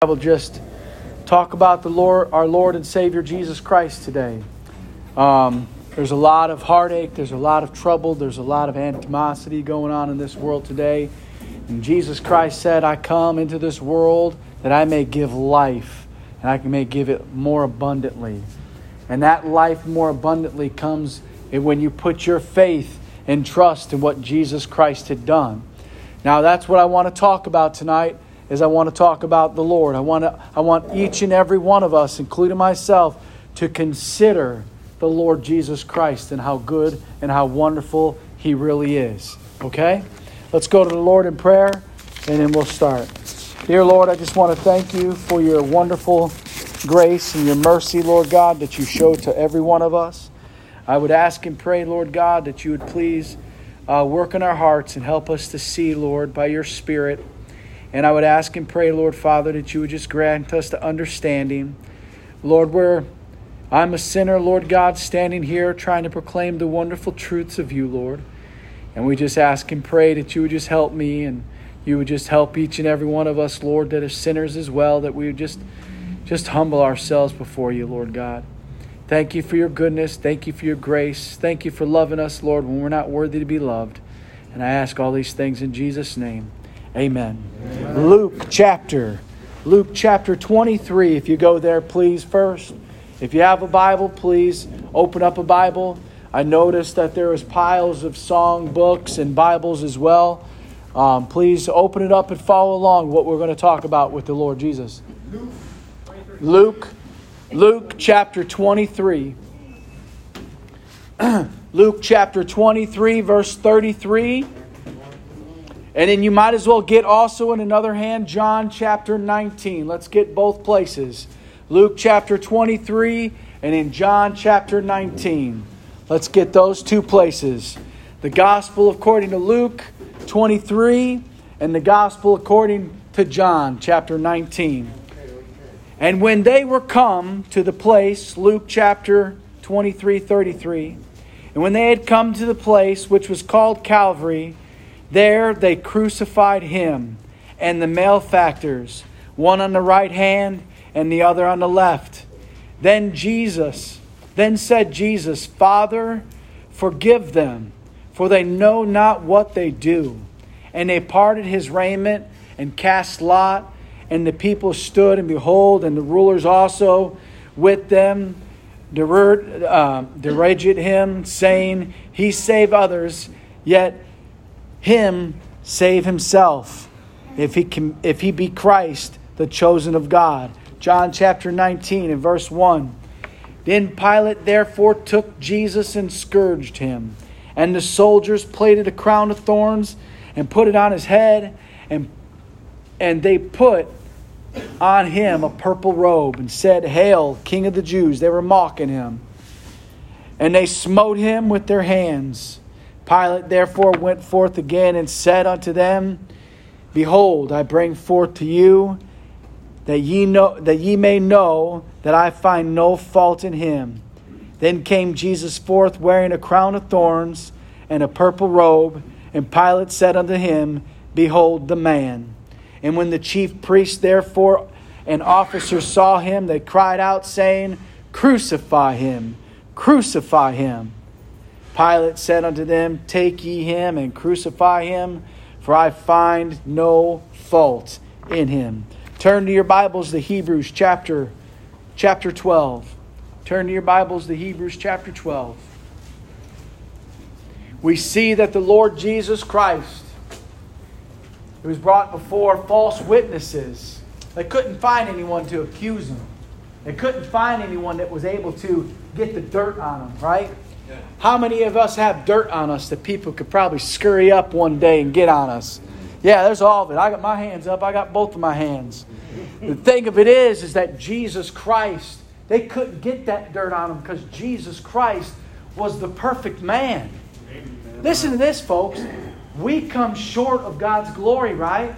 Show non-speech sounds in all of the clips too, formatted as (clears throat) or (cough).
I will just talk about the Lord, our Lord and Savior Jesus Christ today. Um, there's a lot of heartache, there's a lot of trouble, there's a lot of animosity going on in this world today. And Jesus Christ said, I come into this world that I may give life, and I can may give it more abundantly. And that life more abundantly comes when you put your faith and trust in what Jesus Christ had done. Now, that's what I want to talk about tonight is I want to talk about the Lord. I want, to, I want each and every one of us, including myself, to consider the Lord Jesus Christ and how good and how wonderful He really is. Okay? Let's go to the Lord in prayer and then we'll start. Dear Lord, I just want to thank you for your wonderful grace and your mercy, Lord God, that you show to every one of us. I would ask and pray, Lord God, that you would please uh, work in our hearts and help us to see, Lord, by your Spirit and I would ask and pray, Lord Father, that you would just grant us the understanding. Lord, where I'm a sinner, Lord God, standing here trying to proclaim the wonderful truths of you, Lord. And we just ask and pray that you would just help me and you would just help each and every one of us, Lord, that are sinners as well, that we would just just humble ourselves before you, Lord God. Thank you for your goodness. Thank you for your grace. Thank you for loving us, Lord, when we're not worthy to be loved. And I ask all these things in Jesus' name. Amen. Amen. Luke chapter Luke chapter 23 if you go there please first. If you have a Bible please open up a Bible. I noticed that there is piles of song books and Bibles as well. Um, please open it up and follow along what we're going to talk about with the Lord Jesus. Luke, Luke chapter 23. (clears throat) Luke chapter 23, verse 33 and then you might as well get also in another hand John chapter 19. Let's get both places. Luke chapter 23 and in John chapter 19. Let's get those two places. The gospel according to Luke 23 and the gospel according to John chapter 19. And when they were come to the place, Luke chapter 23 33, and when they had come to the place which was called Calvary, there they crucified him and the malefactors, one on the right hand and the other on the left. Then Jesus, then said Jesus, Father, forgive them, for they know not what they do. And they parted his raiment and cast lot, and the people stood, and behold, and the rulers also with them derided uh, him, saying, He saved others, yet him save himself if he can if he be Christ the chosen of God. John chapter 19 and verse 1 Then Pilate therefore took Jesus and scourged him. And the soldiers plaited a crown of thorns and put it on his head and and they put on him a purple robe and said hail king of the Jews. They were mocking him. And they smote him with their hands Pilate therefore went forth again and said unto them, Behold, I bring forth to you that ye know that ye may know that I find no fault in him. Then came Jesus forth wearing a crown of thorns and a purple robe, and Pilate said unto him, Behold the man. And when the chief priests therefore and officers saw him, they cried out, saying, Crucify him, crucify him. Pilate said unto them, Take ye him and crucify him, for I find no fault in him. Turn to your Bibles to Hebrews chapter, chapter 12. Turn to your Bibles to Hebrews chapter 12. We see that the Lord Jesus Christ, who was brought before false witnesses, they couldn't find anyone to accuse him. They couldn't find anyone that was able to get the dirt on him, right? How many of us have dirt on us that people could probably scurry up one day and get on us? Yeah, there's all of it. I got my hands up. I got both of my hands. The thing of it is, is that Jesus Christ, they couldn't get that dirt on him because Jesus Christ was the perfect man. Listen to this, folks. We come short of God's glory, right?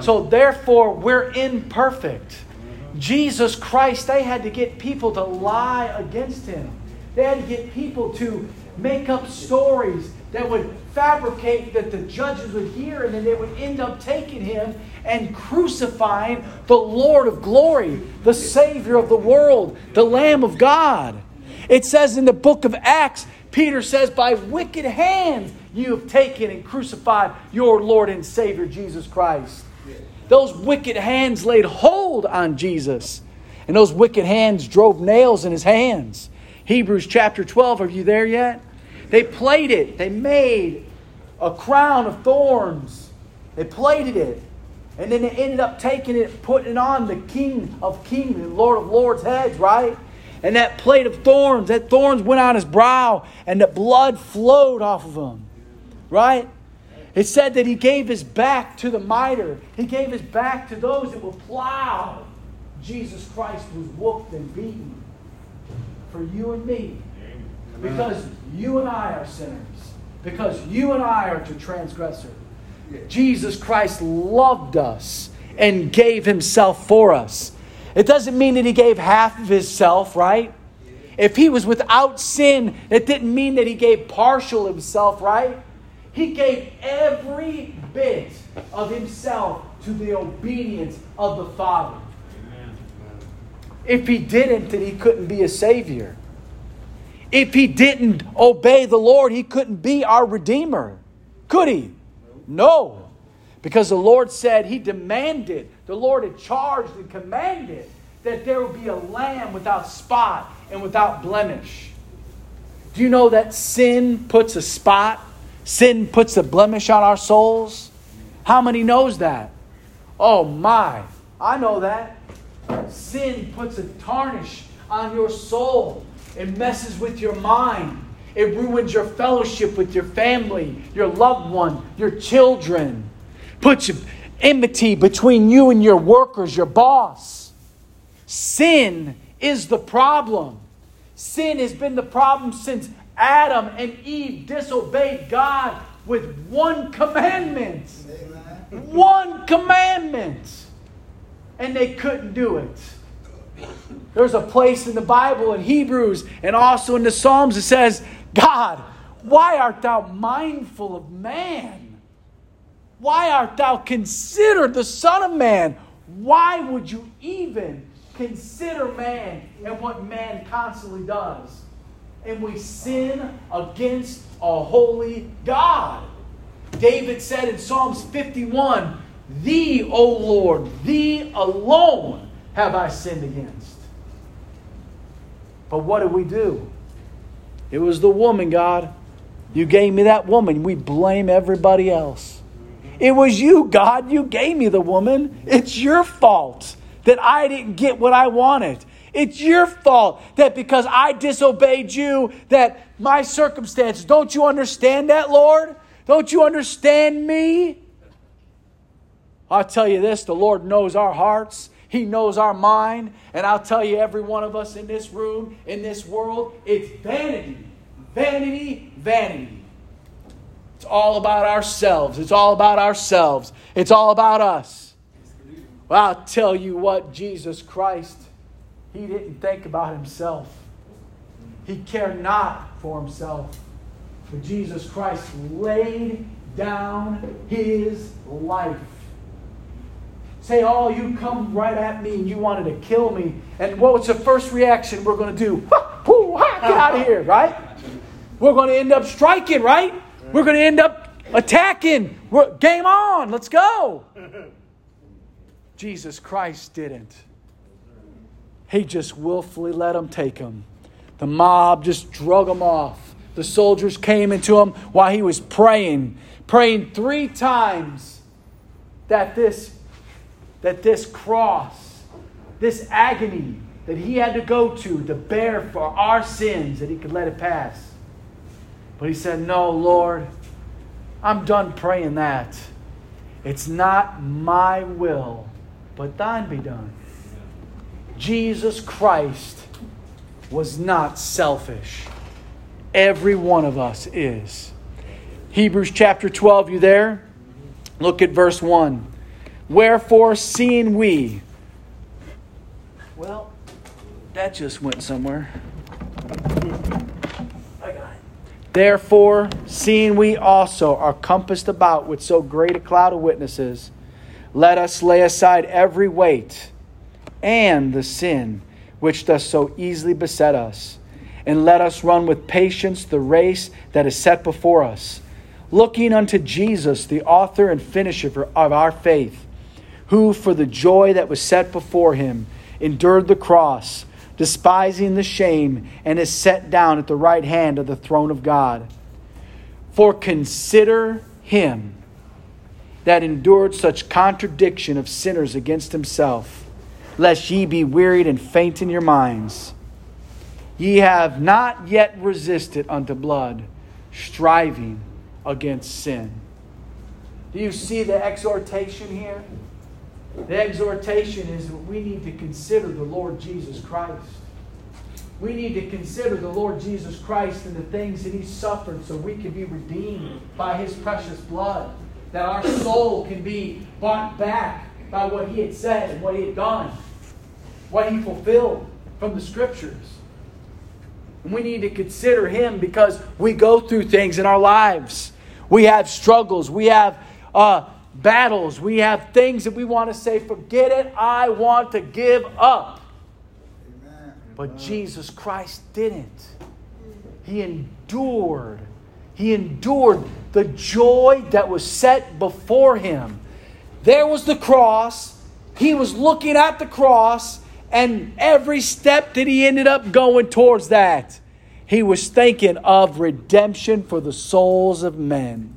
So therefore, we're imperfect. Jesus Christ, they had to get people to lie against him. They had to get people to make up stories that would fabricate that the judges would hear, and then they would end up taking him and crucifying the Lord of glory, the Savior of the world, the Lamb of God. It says in the book of Acts, Peter says, By wicked hands you have taken and crucified your Lord and Savior Jesus Christ. Those wicked hands laid hold on Jesus, and those wicked hands drove nails in his hands. Hebrews chapter 12, are you there yet? They played it, they made a crown of thorns. They plated it. And then they ended up taking it, putting it on the King of Kings and Lord of Lords' heads, right? And that plate of thorns, that thorns went on his brow, and the blood flowed off of him, right? It said that he gave his back to the mitre. He gave his back to those that would plow. Jesus Christ was whooped and beaten for you and me. Because you and I are sinners. Because you and I are to transgressor. Jesus Christ loved us and gave himself for us. It doesn't mean that he gave half of himself, right? If he was without sin, it didn't mean that he gave partial himself, right? He gave every bit of himself to the obedience of the Father. If he didn't, then he couldn't be a Savior. If he didn't obey the Lord, he couldn't be our Redeemer. Could he? No. Because the Lord said, He demanded, the Lord had charged and commanded that there would be a lamb without spot and without blemish. Do you know that sin puts a spot? Sin puts a blemish on our souls? How many knows that? Oh my, I know that. Sin puts a tarnish on your soul. It messes with your mind. It ruins your fellowship with your family, your loved one, your children. Puts enmity between you and your workers, your boss. Sin is the problem. Sin has been the problem since Adam and Eve disobeyed God with one commandment. Amen. One commandment. And they couldn't do it. There's a place in the Bible in Hebrews and also in the Psalms that says, God, why art thou mindful of man? Why art thou considered the Son of Man? Why would you even consider man and what man constantly does? And we sin against a holy God. David said in Psalms 51 Thee, O Lord, thee alone have I sinned against. But what did we do? It was the woman, God. You gave me that woman. We blame everybody else. It was you, God. You gave me the woman. It's your fault that I didn't get what I wanted. It's your fault that because I disobeyed you, that my circumstances. Don't you understand that, Lord? Don't you understand me? I'll tell you this the Lord knows our hearts. He knows our mind. And I'll tell you, every one of us in this room, in this world, it's vanity. Vanity, vanity. It's all about ourselves. It's all about ourselves. It's all about us. Well, I'll tell you what, Jesus Christ, He didn't think about Himself. He cared not for Himself. But Jesus Christ laid down His life say, Oh, you come right at me and you wanted to kill me. And what was the first reaction we're going to do? Get out of here, right? We're going to end up striking, right? We're going to end up attacking. We're, game on, let's go. (laughs) Jesus Christ didn't. He just willfully let them take him. The mob just drug him off. The soldiers came into him while he was praying, praying three times that this that this cross, this agony that he had to go to to bear for our sins, that he could let it pass. But he said, No, Lord, I'm done praying that. It's not my will, but thine be done. Jesus Christ was not selfish. Every one of us is. Hebrews chapter 12, you there? Look at verse 1. Wherefore, seeing we. Well, that just went somewhere. I got it. Therefore, seeing we also are compassed about with so great a cloud of witnesses, let us lay aside every weight and the sin which does so easily beset us, and let us run with patience the race that is set before us, looking unto Jesus, the author and finisher of our faith, who for the joy that was set before him endured the cross despising the shame, and is set down at the right hand of the throne of God. For consider him that endured such contradiction of sinners against himself, lest ye be wearied and faint in your minds. Ye have not yet resisted unto blood, striving against sin. Do you see the exhortation here? The exhortation is that we need to consider the Lord Jesus Christ. We need to consider the Lord Jesus Christ and the things that He suffered so we can be redeemed by His precious blood. That our soul can be bought back by what He had said and what He had done, what He fulfilled from the Scriptures. And we need to consider Him because we go through things in our lives. We have struggles. We have uh, battles. We have things that we want to say, forget it, I want to give up. Amen. But Jesus Christ didn't. He endured. He endured the joy that was set before him. There was the cross. He was looking at the cross, and every step that he ended up going towards that, he was thinking of redemption for the souls of men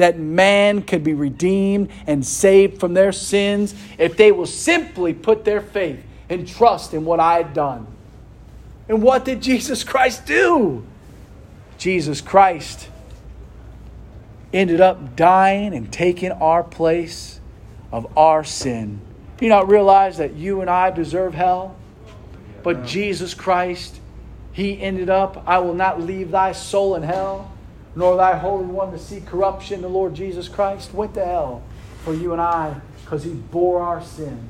that man could be redeemed and saved from their sins if they will simply put their faith and trust in what I had done. And what did Jesus Christ do? Jesus Christ ended up dying and taking our place of our sin. Do you not realize that you and I deserve hell? But Jesus Christ, He ended up, I will not leave thy soul in hell nor thy Holy One to see corruption. The Lord Jesus Christ went to hell for you and I because he bore our sin.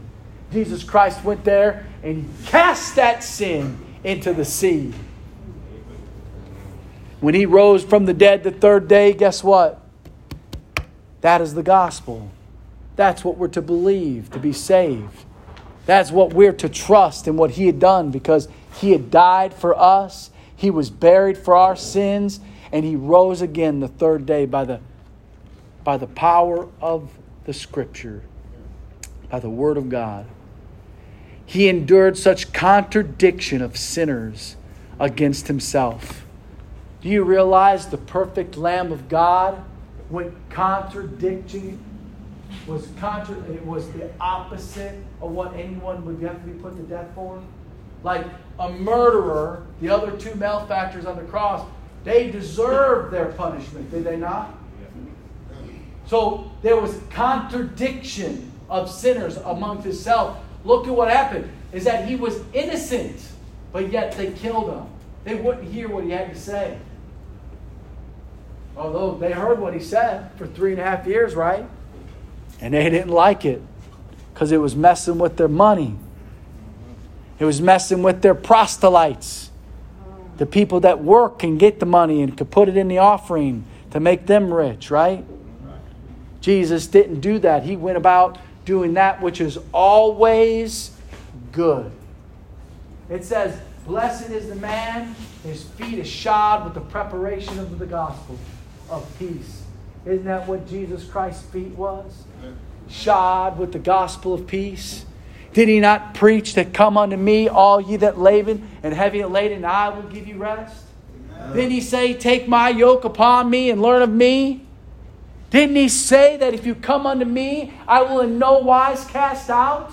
Jesus Christ went there and cast that sin into the sea. When he rose from the dead the third day, guess what? That is the gospel. That's what we're to believe to be saved. That's what we're to trust in what he had done because he had died for us. He was buried for our sins and he rose again the third day by the, by the power of the Scripture, by the Word of God. He endured such contradiction of sinners against himself. Do you realize the perfect Lamb of God went contradicting was contra- it was the opposite of what anyone would have to be put to death for? Like a murderer, the other two malefactors on the cross they deserved their punishment, did they not? So there was contradiction of sinners amongst himself. Look at what happened is that he was innocent, but yet they killed him. They wouldn't hear what he had to say. Although they heard what he said for three and a half years, right? And they didn't like it because it was messing with their money. It was messing with their proselytes the people that work can get the money and could put it in the offering to make them rich, right? Jesus didn't do that. He went about doing that which is always good. It says, Blessed is the man, his feet is shod with the preparation of the gospel of peace. Isn't that what Jesus Christ's feet was? Shod with the gospel of peace. Did he not preach that come unto me, all ye that labor and heavy laden, and I will give you rest? Amen. Didn't he say, Take my yoke upon me and learn of me? Didn't he say that if you come unto me, I will in no wise cast out?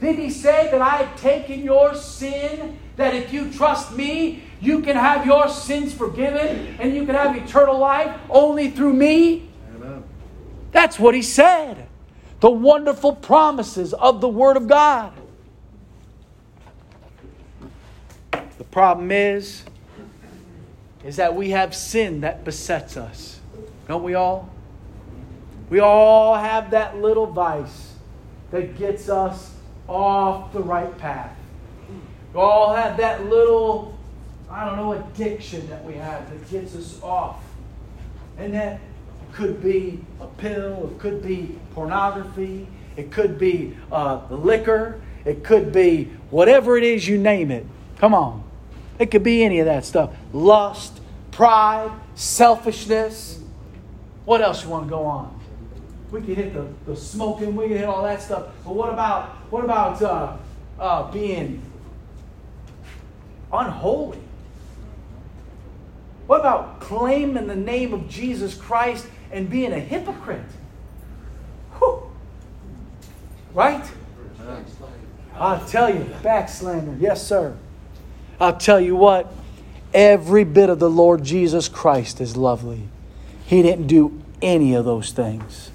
Didn't he say that I have taken your sin, that if you trust me, you can have your sins forgiven and you can have eternal life only through me? Amen. That's what he said the wonderful promises of the Word of God. The problem is, is that we have sin that besets us. Don't we all? We all have that little vice that gets us off the right path. We all have that little I don't know, addiction that we have that gets us off. And that could be a pill, it could be pornography, it could be uh, liquor, it could be whatever it is you name it. Come on. It could be any of that stuff. Lust, pride, selfishness. What else you want to go on? We could hit the, the smoking, we could hit all that stuff. But what about what about uh, uh, being unholy? What about claiming the name of Jesus Christ and being a hypocrite? Whew. Right? I'll tell you, backslander. Yes, sir. I'll tell you what, every bit of the Lord Jesus Christ is lovely. He didn't do any of those things.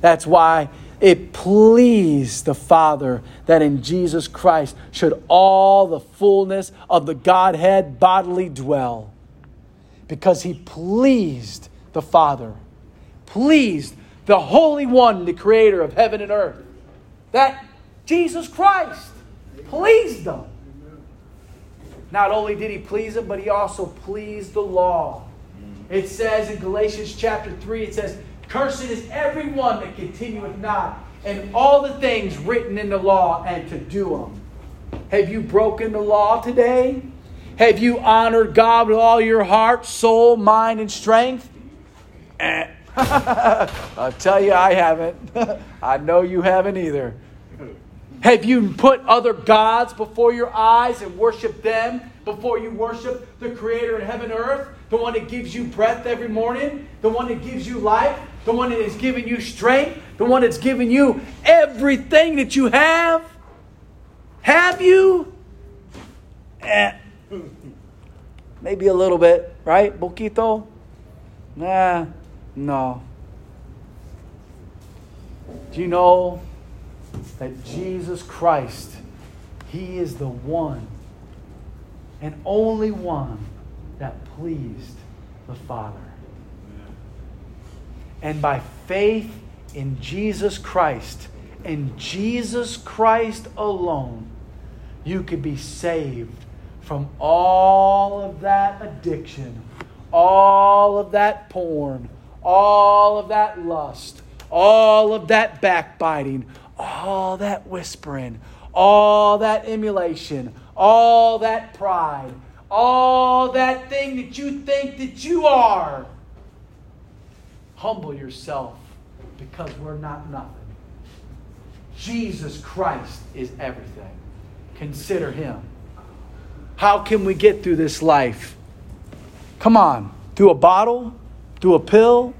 That's why it pleased the Father that in Jesus Christ should all the fullness of the Godhead bodily dwell. Because he pleased the Father, pleased the Holy One, the Creator of heaven and earth. That Jesus Christ pleased them. Not only did he please them, but he also pleased the law. It says in Galatians chapter 3, it says, Cursed is everyone that continueth not in all the things written in the law and to do them. Have you broken the law today? Have you honored God with all your heart, soul, mind, and strength? Eh. (laughs) I'll tell you, I haven't. (laughs) I know you haven't either. Have you put other gods before your eyes and worship them before you worship the Creator of heaven and earth? The one that gives you breath every morning? The one that gives you life? The one that has given you strength? The one that's given you everything that you have? Have you? Eh. Maybe a little bit, right? Boquito? Nah, no. Do you know that Jesus Christ, He is the one and only one that pleased the Father. And by faith in Jesus Christ, in Jesus Christ alone, you could be saved from all of that addiction, all of that porn, all of that lust, all of that backbiting, all that whispering, all that emulation, all that pride, all that thing that you think that you are. Humble yourself because we're not nothing. Jesus Christ is everything. Consider Him. How can we get through this life? Come on. Through a bottle? Through a pill?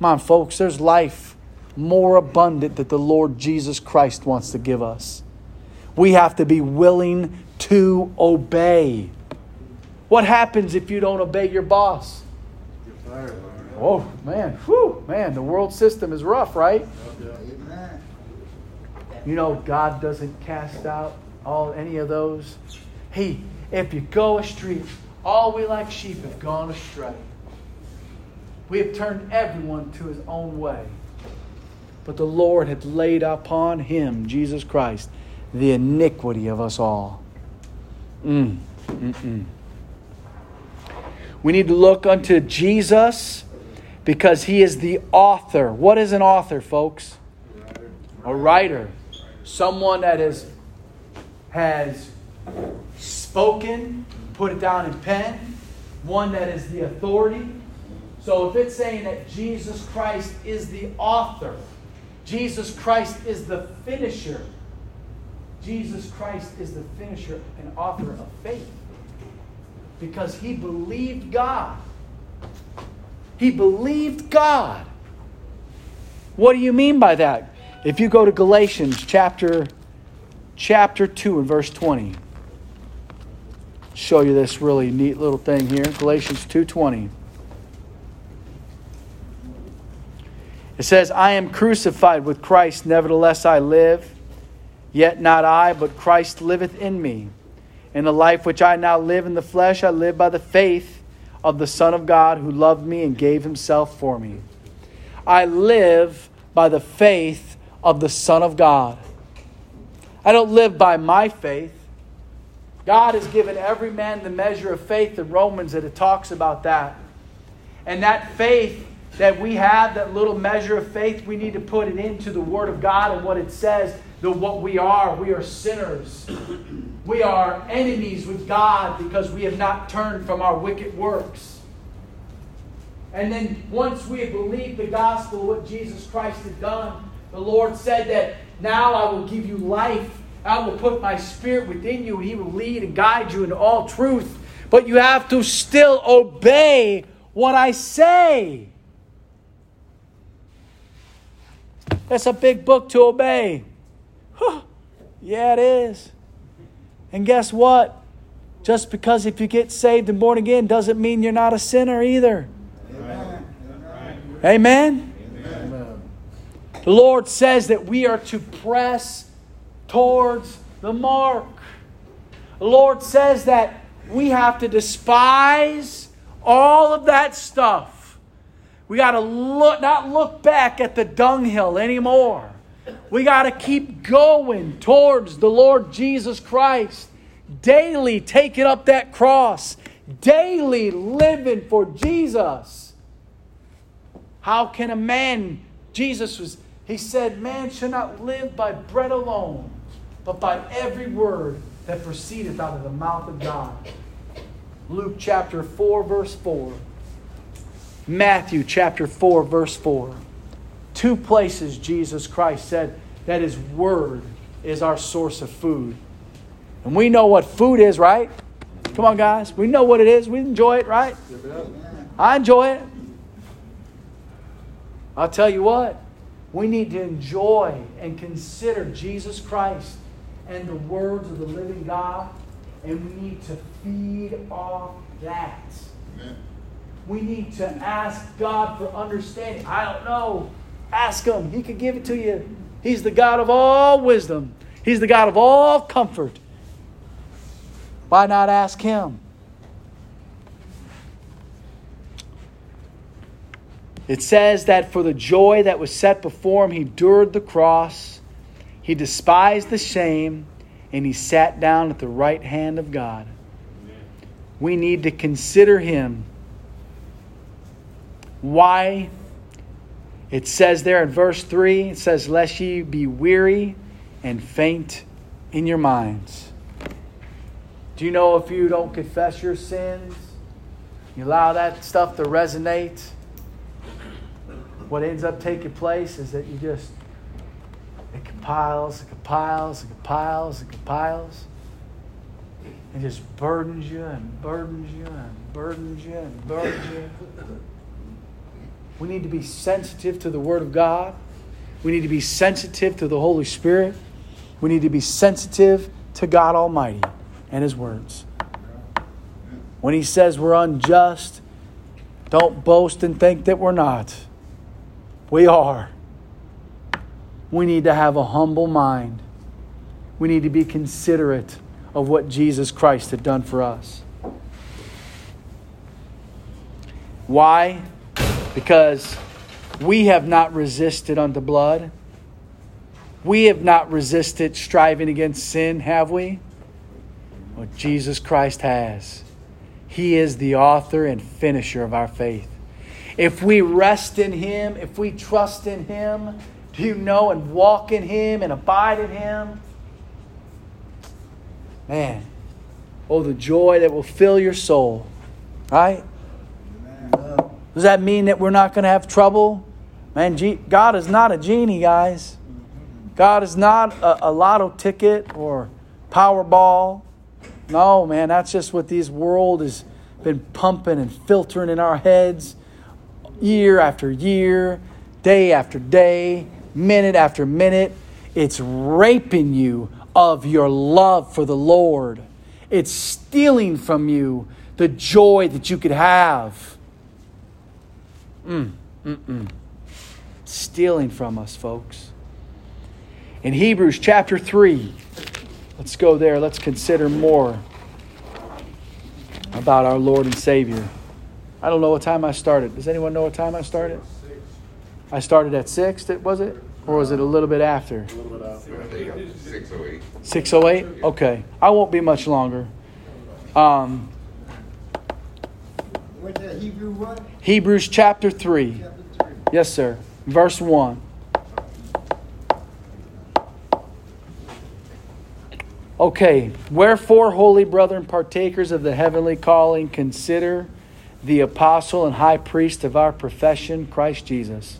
On, folks. There's life more abundant that the Lord Jesus Christ wants to give us. We have to be willing to obey. What happens if you don't obey your boss? Oh man, whew, man, the world system is rough, right? You know, God doesn't cast out all any of those. He, if you go astray, all we like sheep have gone astray. We have turned everyone to his own way. But the Lord had laid upon him, Jesus Christ, the iniquity of us all. Mm, mm-mm. We need to look unto Jesus because he is the author. What is an author, folks? A writer. Someone that has, has spoken, put it down in pen, one that is the authority. So if it's saying that Jesus Christ is the author, Jesus Christ is the finisher. Jesus Christ is the finisher and author of faith. Because he believed God. He believed God. What do you mean by that? If you go to Galatians chapter chapter 2 and verse 20. Show you this really neat little thing here. Galatians 2:20. It says, I am crucified with Christ, nevertheless I live. Yet not I, but Christ liveth in me. In the life which I now live in the flesh, I live by the faith of the Son of God who loved me and gave himself for me. I live by the faith of the Son of God. I don't live by my faith. God has given every man the measure of faith in Romans that it talks about that. And that faith that we have, that little measure of faith, we need to put it into the Word of God and what it says, the what we are. We are sinners. (clears throat) We are enemies with God because we have not turned from our wicked works. And then once we have believed the gospel, what Jesus Christ had done, the Lord said that now I will give you life. I will put my spirit within you, and He will lead and guide you into all truth. But you have to still obey what I say. That's a big book to obey. yeah, it is. And guess what? Just because if you get saved and born again doesn't mean you're not a sinner either. Amen. Amen. Amen. The Lord says that we are to press towards the mark. The Lord says that we have to despise all of that stuff we got to look, not look back at the dunghill anymore. We got to keep going towards the Lord Jesus Christ, daily taking up that cross, daily living for Jesus. How can a man, Jesus was, he said, man should not live by bread alone, but by every word that proceedeth out of the mouth of God. Luke chapter 4, verse 4. Matthew chapter 4, verse 4. Two places Jesus Christ said that His Word is our source of food. And we know what food is, right? Come on, guys. We know what it is. We enjoy it, right? I enjoy it. I'll tell you what, we need to enjoy and consider Jesus Christ and the words of the living God, and we need to feed off that. Amen. We need to ask God for understanding. I don't know. Ask Him. He could give it to you. He's the God of all wisdom, He's the God of all comfort. Why not ask Him? It says that for the joy that was set before him, he endured the cross, he despised the shame, and he sat down at the right hand of God. We need to consider him why? It says there in verse 3, it says, Lest ye be weary and faint in your minds. Do you know if you don't confess your sins, you allow that stuff to resonate, what ends up taking place is that you just, it compiles, it compiles, it compiles, it compiles. It just burdens you and burdens you and burdens you and burdens you. We need to be sensitive to the Word of God. We need to be sensitive to the Holy Spirit. We need to be sensitive to God Almighty and His words. When He says we're unjust, don't boast and think that we're not. We are. We need to have a humble mind. We need to be considerate of what Jesus Christ had done for us. Why? Because we have not resisted unto blood. We have not resisted striving against sin, have we? Well, Jesus Christ has. He is the author and finisher of our faith. If we rest in Him, if we trust in Him, do you know, and walk in Him and abide in Him, man, oh, the joy that will fill your soul, right? Does that mean that we're not going to have trouble? Man, God is not a genie, guys. God is not a, a lotto ticket or Powerball. No, man, that's just what this world has been pumping and filtering in our heads year after year, day after day, minute after minute. It's raping you of your love for the Lord. It's stealing from you the joy that you could have. Mm, mm-mm. Stealing from us, folks. In Hebrews chapter 3, let's go there. Let's consider more about our Lord and Savior. I don't know what time I started. Does anyone know what time I started? I started at 6, was it? Or was it a little bit after? A little bit after. 608. 608? Okay. I won't be much longer. Um, What's that, Hebrew what? Hebrews chapter 3. Yes, sir. Verse 1. Okay, wherefore, holy brethren, partakers of the heavenly calling, consider the apostle and high priest of our profession, Christ Jesus,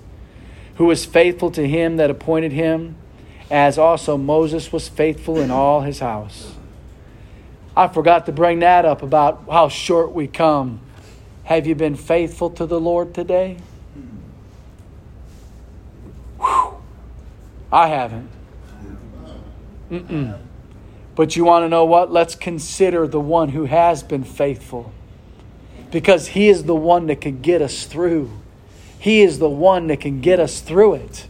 who was faithful to him that appointed him, as also Moses was faithful in all his house. I forgot to bring that up about how short we come. Have you been faithful to the Lord today? Whew. I haven't. Mm-mm. But you want to know what? Let's consider the one who has been faithful. Because he is the one that can get us through. He is the one that can get us through it.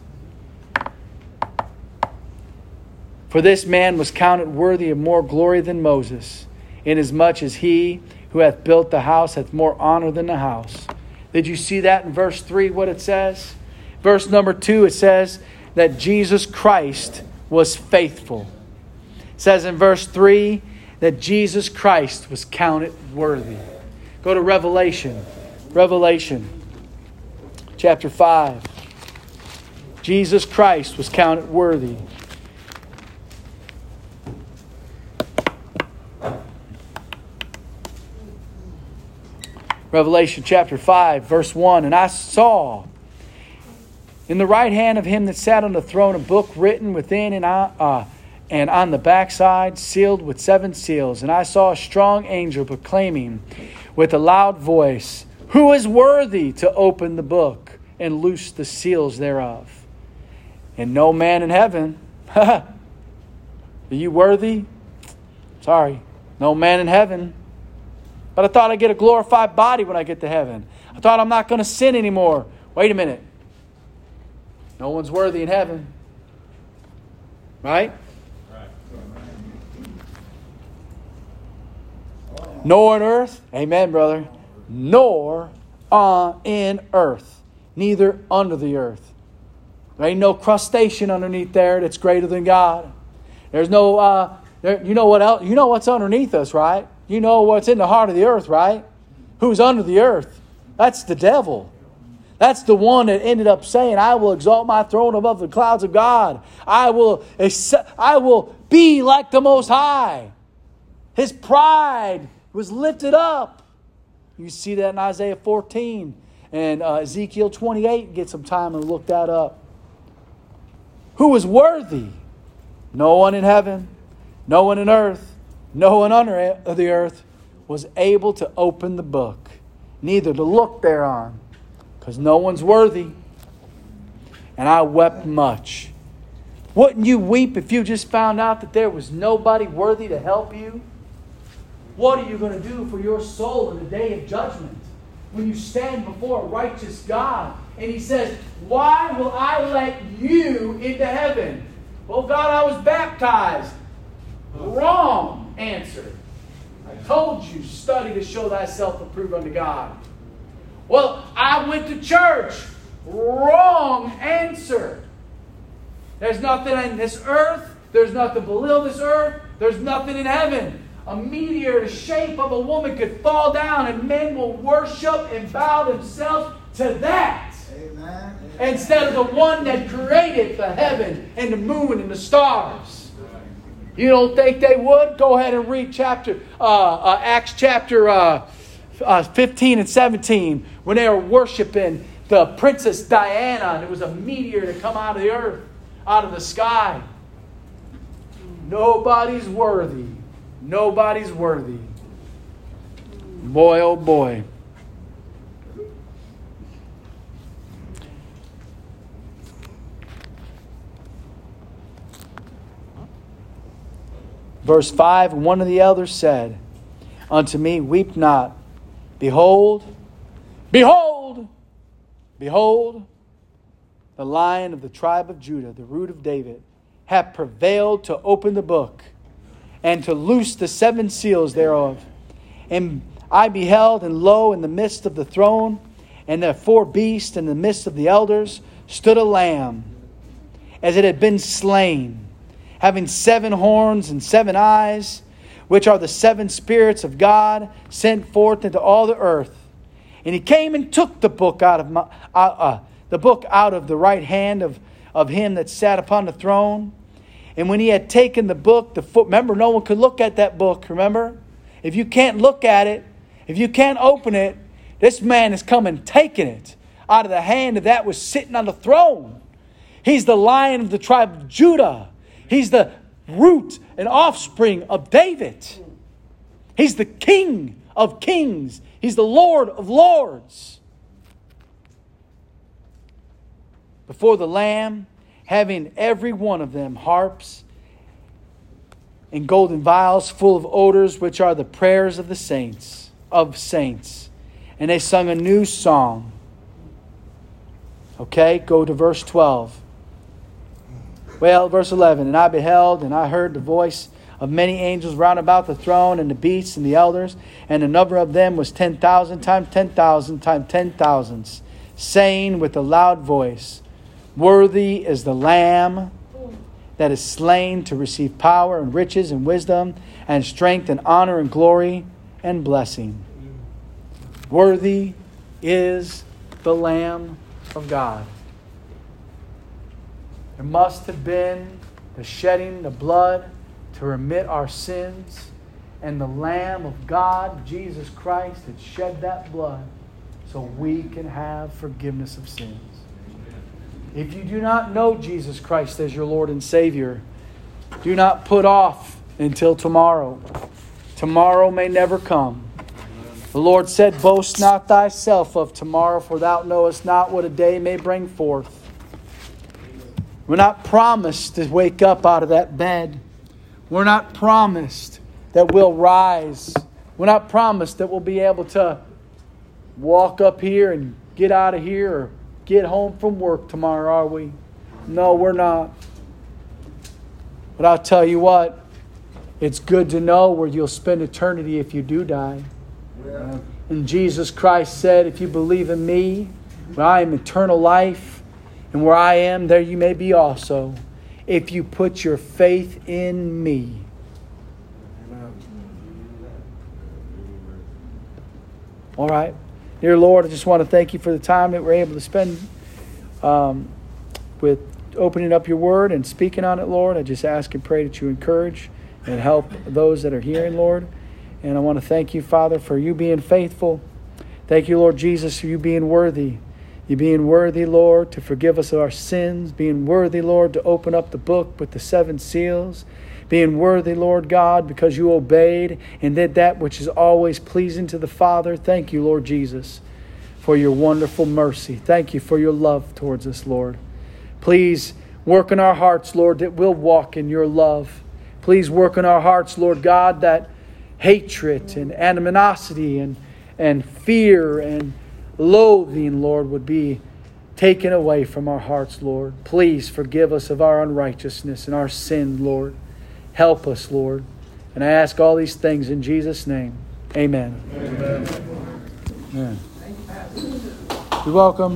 For this man was counted worthy of more glory than Moses, inasmuch as he who hath built the house hath more honor than the house. Did you see that in verse 3 what it says? Verse number 2 it says that Jesus Christ was faithful. It says in verse 3 that Jesus Christ was counted worthy. Go to Revelation. Revelation chapter 5. Jesus Christ was counted worthy. Revelation chapter 5, verse 1 And I saw in the right hand of him that sat on the throne a book written within and on, uh, and on the backside, sealed with seven seals. And I saw a strong angel proclaiming with a loud voice, Who is worthy to open the book and loose the seals thereof? And no man in heaven, (laughs) are you worthy? Sorry, no man in heaven but I thought I'd get a glorified body when I get to heaven. I thought I'm not going to sin anymore. Wait a minute. No one's worthy in heaven. Right? Nor on earth. Amen, brother. Nor on in earth. Neither under the earth. There ain't no crustacean underneath there that's greater than God. There's no, uh, there, you know what else? You know what's underneath us, right? You know what's in the heart of the earth, right? Who's under the earth? That's the devil. That's the one that ended up saying, I will exalt my throne above the clouds of God. I will, I will be like the Most High. His pride was lifted up. You see that in Isaiah 14 and uh, Ezekiel 28. Get some time and look that up. Who is worthy? No one in heaven, no one in earth, no one under the earth was able to open the book, neither to look thereon, because no one's worthy. And I wept much. Wouldn't you weep if you just found out that there was nobody worthy to help you? What are you going to do for your soul in the day of judgment when you stand before a righteous God and He says, Why will I let you into heaven? Well, God, I was baptized. Wrong answer. I told you, study to show thyself approved unto God. Well, I went to church. Wrong answer. There's nothing in this earth. There's nothing below this earth. There's nothing in heaven. A meteor the shape of a woman could fall down, and men will worship and bow themselves to that. Amen. Instead of the one that created the heaven and the moon and the stars. You don't think they would? Go ahead and read chapter uh, uh, Acts chapter uh, uh 15 and 17 when they were worshiping the princess Diana and it was a meteor to come out of the earth, out of the sky. Nobody's worthy. Nobody's worthy. Boy, oh boy. Verse 5 One of the elders said unto me, Weep not. Behold, behold, behold, the lion of the tribe of Judah, the root of David, hath prevailed to open the book and to loose the seven seals thereof. And I beheld, and lo, in the midst of the throne, and the four beasts, in the midst of the elders, stood a lamb, as it had been slain, having seven horns and seven eyes, which are the seven spirits of God sent forth into all the earth. And he came and took the book out of my, uh, uh, the book out of the right hand of, of him that sat upon the throne. And when he had taken the book, the foot, remember, no one could look at that book. Remember, if you can't look at it, if you can't open it, this man has come and taken it out of the hand of that was sitting on the throne. He's the lion of the tribe of Judah. He's the root and offspring of David. He's the king of kings. He's the Lord of lords. Before the Lamb, having every one of them harps and golden vials full of odors, which are the prayers of the saints, of saints. And they sung a new song. Okay, go to verse 12. Well, verse 11 And I beheld, and I heard the voice of many angels round about the throne, and the beasts and the elders, and the number of them was 10,000 times 10,000 times 10,000s, saying with a loud voice, Worthy is the Lamb that is slain to receive power and riches and wisdom and strength and honor and glory and blessing. Worthy is the Lamb of God. There must have been the shedding the blood to remit our sins, and the Lamb of God, Jesus Christ, had shed that blood so we can have forgiveness of sins. If you do not know Jesus Christ as your Lord and Savior, do not put off until tomorrow. Tomorrow may never come. The Lord said, Boast not thyself of tomorrow, for thou knowest not what a day may bring forth. We're not promised to wake up out of that bed. We're not promised that we'll rise. We're not promised that we'll be able to walk up here and get out of here or get home from work tomorrow, are we? No, we're not. But I'll tell you what, it's good to know where you'll spend eternity if you do die. Yeah. And Jesus Christ said, If you believe in me, I am eternal life and where I am, there you may be also, if you put your faith in me. All right. Dear Lord, I just want to thank you for the time that we're able to spend um, with opening up your word and speaking on it, Lord. I just ask and pray that you encourage and help those that are hearing, Lord. And I want to thank you, Father, for you being faithful. Thank you, Lord Jesus, for you being worthy. You being worthy, Lord, to forgive us of our sins, being worthy, Lord, to open up the book with the seven seals, being worthy, Lord God, because you obeyed and did that which is always pleasing to the Father. Thank you, Lord Jesus, for your wonderful mercy. Thank you for your love towards us, Lord. Please work in our hearts, Lord, that we'll walk in your love. Please work in our hearts, Lord God, that hatred and animosity and, and fear and loathing, Lord, would be taken away from our hearts, Lord. Please forgive us of our unrighteousness and our sin, Lord. Help us, Lord. And I ask all these things in Jesus' name. Amen. Amen. Amen. You're welcome.